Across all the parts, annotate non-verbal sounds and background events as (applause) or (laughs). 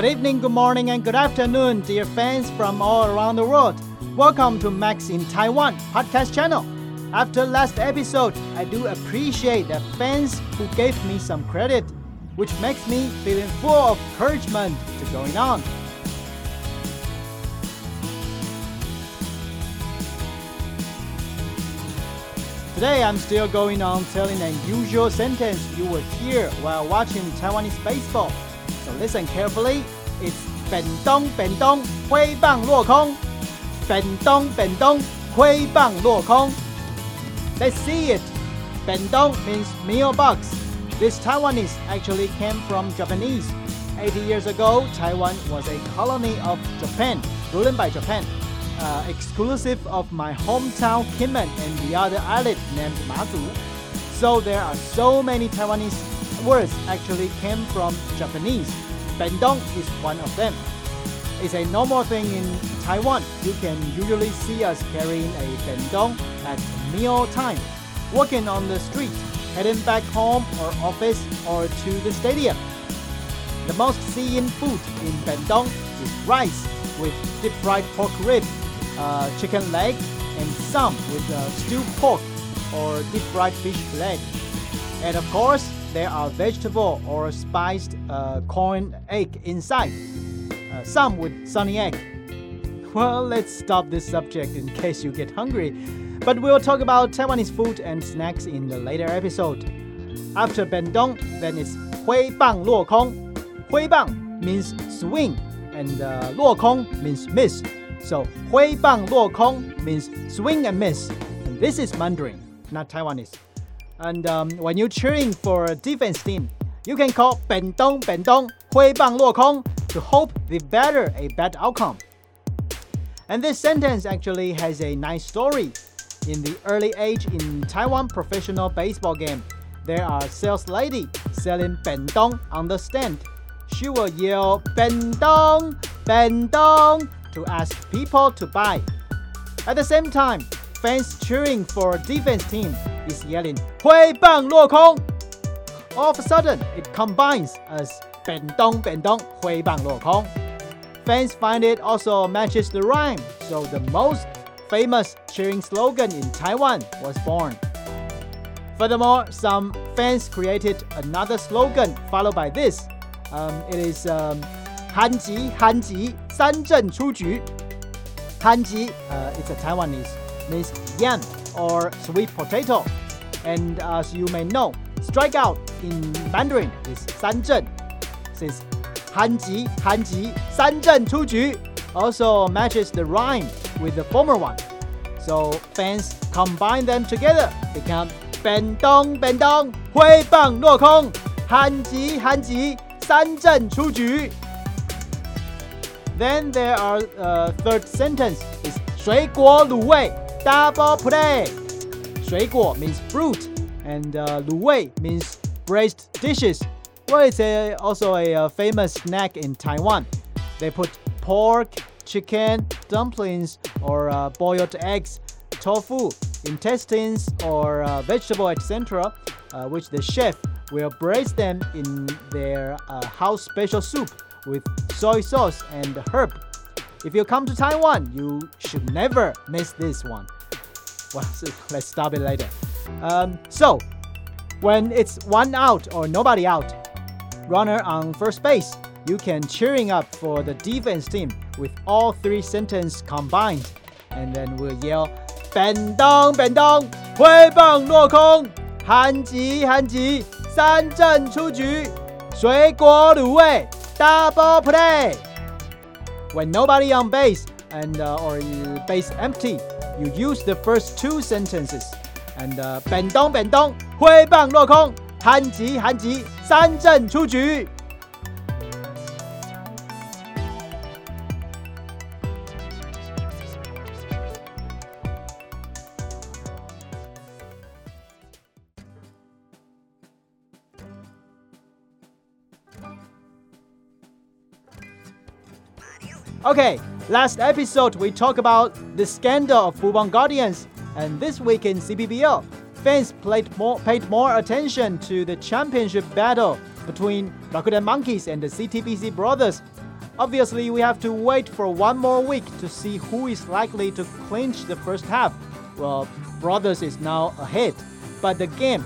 Good evening, good morning, and good afternoon, dear fans from all around the world. Welcome to Max in Taiwan podcast channel. After last episode, I do appreciate the fans who gave me some credit, which makes me feeling full of encouragement to going on. Today I'm still going on telling an usual sentence you will hear while watching Taiwanese baseball. So listen carefully. It's 本东本东挥棒落空。本东本东挥棒落空。Let's see it. 本东 means meal box. This Taiwanese actually came from Japanese. 80 years ago, Taiwan was a colony of Japan, ruled by Japan uh, exclusive of my hometown Kinmen and the other islet named Mazu. So there are so many Taiwanese words actually came from Japanese. Bendong is one of them. It's a normal thing in Taiwan. You can usually see us carrying a bendong at meal time, walking on the street, heading back home or office or to the stadium. The most seen food in Bendong is rice with deep fried pork rib uh, chicken leg, and some with uh, stewed pork or deep fried fish leg. And of course, there are vegetable or spiced uh, corn egg inside, uh, some with sunny egg. (laughs) Well, let's stop this subject in case you get hungry, but we'll talk about Taiwanese food and snacks in the later episode. After bendong, then it's Hui Bang Luo Kong. Hui Bang means swing, and uh, Kong means miss. So Hui Bang Luo Kong means swing and miss, and this is Mandarin, not Taiwanese. And um, when you're cheering for a defense team, you can call 本东本东挥棒落空 to hope they better a bad outcome. And this sentence actually has a nice story. In the early age in Taiwan professional baseball game, there are sales lady selling 本东 on the stand. She will yell 本东本东 to ask people to buy. At the same time, fans cheering for a defense team is yelling 挥棒落空. All of a sudden, it combines as 本东本东挥棒落空. Fans find it also matches the rhyme, so the most famous cheering slogan in Taiwan was born. Furthermore, some fans created another slogan followed by this. Um, it is um, 韩吉韩吉三振出局。韩吉, uh, it's a Taiwanese, means yam or sweet potato. And as you may know, strikeout in Mandarin is 三振. Since 韩吉韩吉三振出局 also matches the rhyme with the former one. So fans combine them together, become 本东本东挥棒落空，韩吉韩吉三振出局。then there are uh, third sentence is 水果卤味 double play. 水果 means fruit and uh, 卤味 means braised dishes. Well, it's a, also a, a famous snack in Taiwan. They put pork, chicken, dumplings, or uh, boiled eggs, tofu, intestines, or uh, vegetable, etc., uh, which the chef will braise them in their uh, house special soup with soy sauce and herb. If you come to Taiwan, you should never miss this one. Well, let's stop it later. Um, so, when it's one out or nobody out, runner on first base, you can cheering up for the defense team with all three sentences combined, and then we'll yell 本东本东挥棒落空，韩吉韩吉三振出局，水果卤味 double play. When nobody on base and uh, or you base empty, you use the first two sentences and uh, 本东本东挥棒落空，韩吉韩吉三振出局。Okay, last episode we talked about the scandal of Fubon Guardians, and this week in CPBL, fans more, paid more attention to the championship battle between Rakuten Monkeys and the CTBC Brothers. Obviously, we have to wait for one more week to see who is likely to clinch the first half. Well, Brothers is now ahead, but the game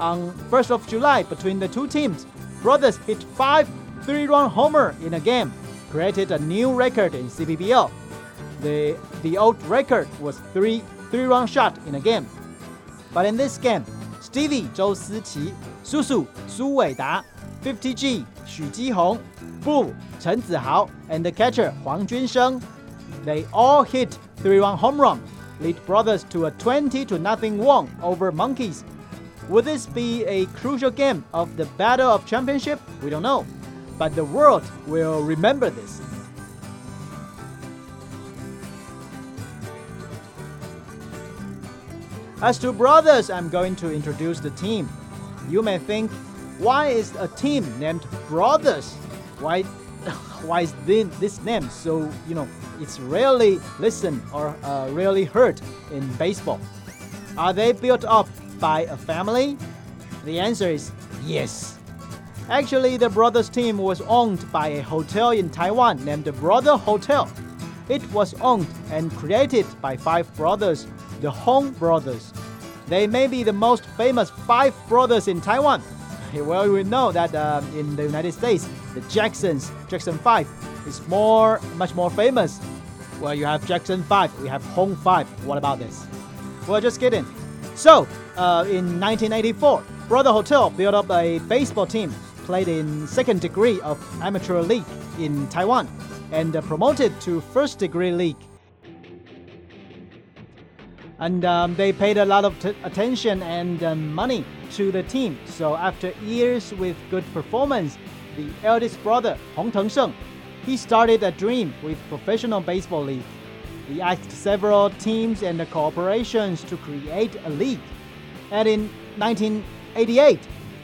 on 1st of July between the two teams, Brothers hit five three-run homer in a game, created a new record in CPBL. The the old record was three three-run shot in a game, but in this game, Stevie 周思齐、叔叔苏伟达、50G 许基宏、Bull 陈子豪 and the catcher Huang Junsheng, they all hit three-run home run, lead Brothers to a 20 to nothing win over Monkeys. Would this be a crucial game of the Battle of Championship? We don't know, but the world will remember this. As to brothers, I'm going to introduce the team. You may think, why is a team named Brothers? Why, (laughs) why is this name so, you know, it's rarely listened or uh, rarely heard in baseball? Are they built up by a family? The answer is yes. Actually, the Brothers team was owned by a hotel in Taiwan named the Brother Hotel. It was owned and created by five brothers the Hong brothers. They may be the most famous five brothers in Taiwan. (laughs) Well, we know that uh, in the United States, the Jacksons, Jackson 5, is more, much more famous. Well, you have Jackson 5, we have Hong 5. What about this? Well, just kidding. So, uh, in 1984, Brother Hotel built up a baseball team, played in second degree of amateur league in Taiwan, and uh, promoted to first degree league and um, they paid a lot of attention and um, money to the team. So after years with good performance, the eldest brother Hong Teng-sheng, he started a dream with professional baseball league. He asked several teams and corporations to create a league. And in 1988,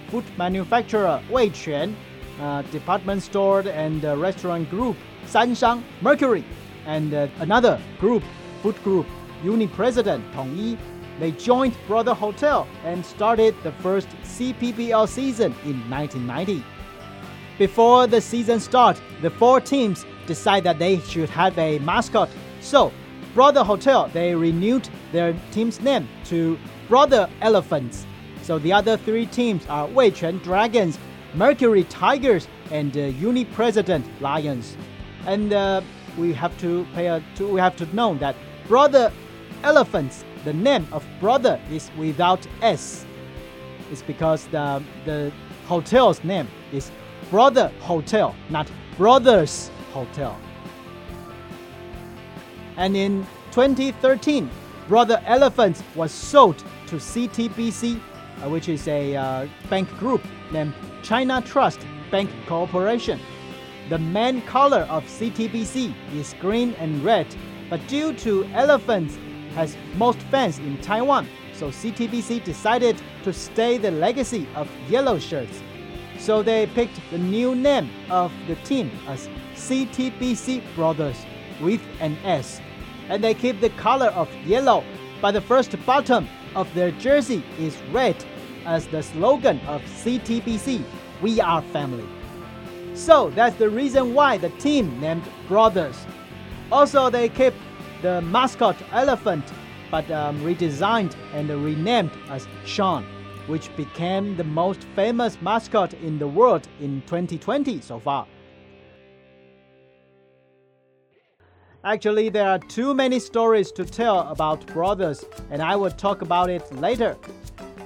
food manufacturer Wei Quan, uh, department store and uh, restaurant group Sanshang Mercury, and uh, another group, food group Uni president Tong Yi, they joined Brother Hotel and started the first CPBL season in 1990. Before the season start, the four teams decided that they should have a mascot. So, Brother Hotel, they renewed their team's name to Brother Elephants. So the other three teams are Weiquan Dragons, Mercury Tigers, and uh, Uni President Lions. And uh, we have to pay a, to, we have to know that Brother elephants, the name of brother is without S. It's because the, the hotel's name is Brother Hotel, not Brothers Hotel. And in 2013, Brother Elephants was sold to CTBC, which is a uh, bank group named China Trust Bank Corporation. The main color of CTBC is green and red, but due to elephants has most fans in Taiwan, so CTBC decided to stay the legacy of yellow shirts. So they picked the new name of the team as CTBC Brothers with an S. And they keep the color of yellow, but the first bottom of their jersey is red as the slogan of CTBC, We Are Family. So that's the reason why the team named Brothers. Also, they keep the mascot elephant, but um, redesigned and renamed as Sean, which became the most famous mascot in the world in 2020 so far. Actually, there are too many stories to tell about brothers, and I will talk about it later.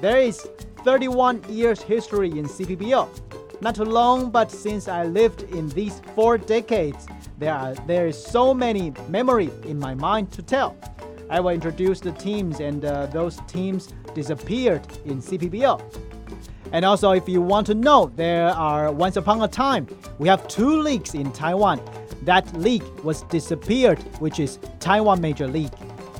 There is 31 years history in CPBL. Not too long, but since I lived in these four decades, there are there is so many memory in my mind to tell. I will introduce the teams, and uh, those teams disappeared in CPBL. And also, if you want to know, there are once upon a time we have two leagues in Taiwan. That league was disappeared, which is Taiwan Major League.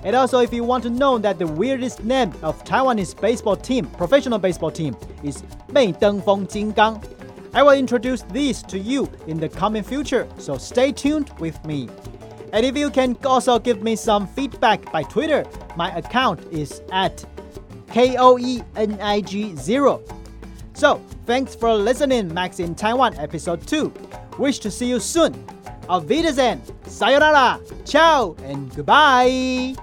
And also, if you want to know that the weirdest name of Taiwanese baseball team, professional baseball team, is Mei Deng Feng Jingang. I will introduce these to you in the coming future, so stay tuned with me. And if you can also give me some feedback by Twitter, my account is at KOENIG0. So, thanks for listening, Max in Taiwan, episode 2. Wish to see you soon. Auf Wiedersehen, sayonara, ciao, and goodbye.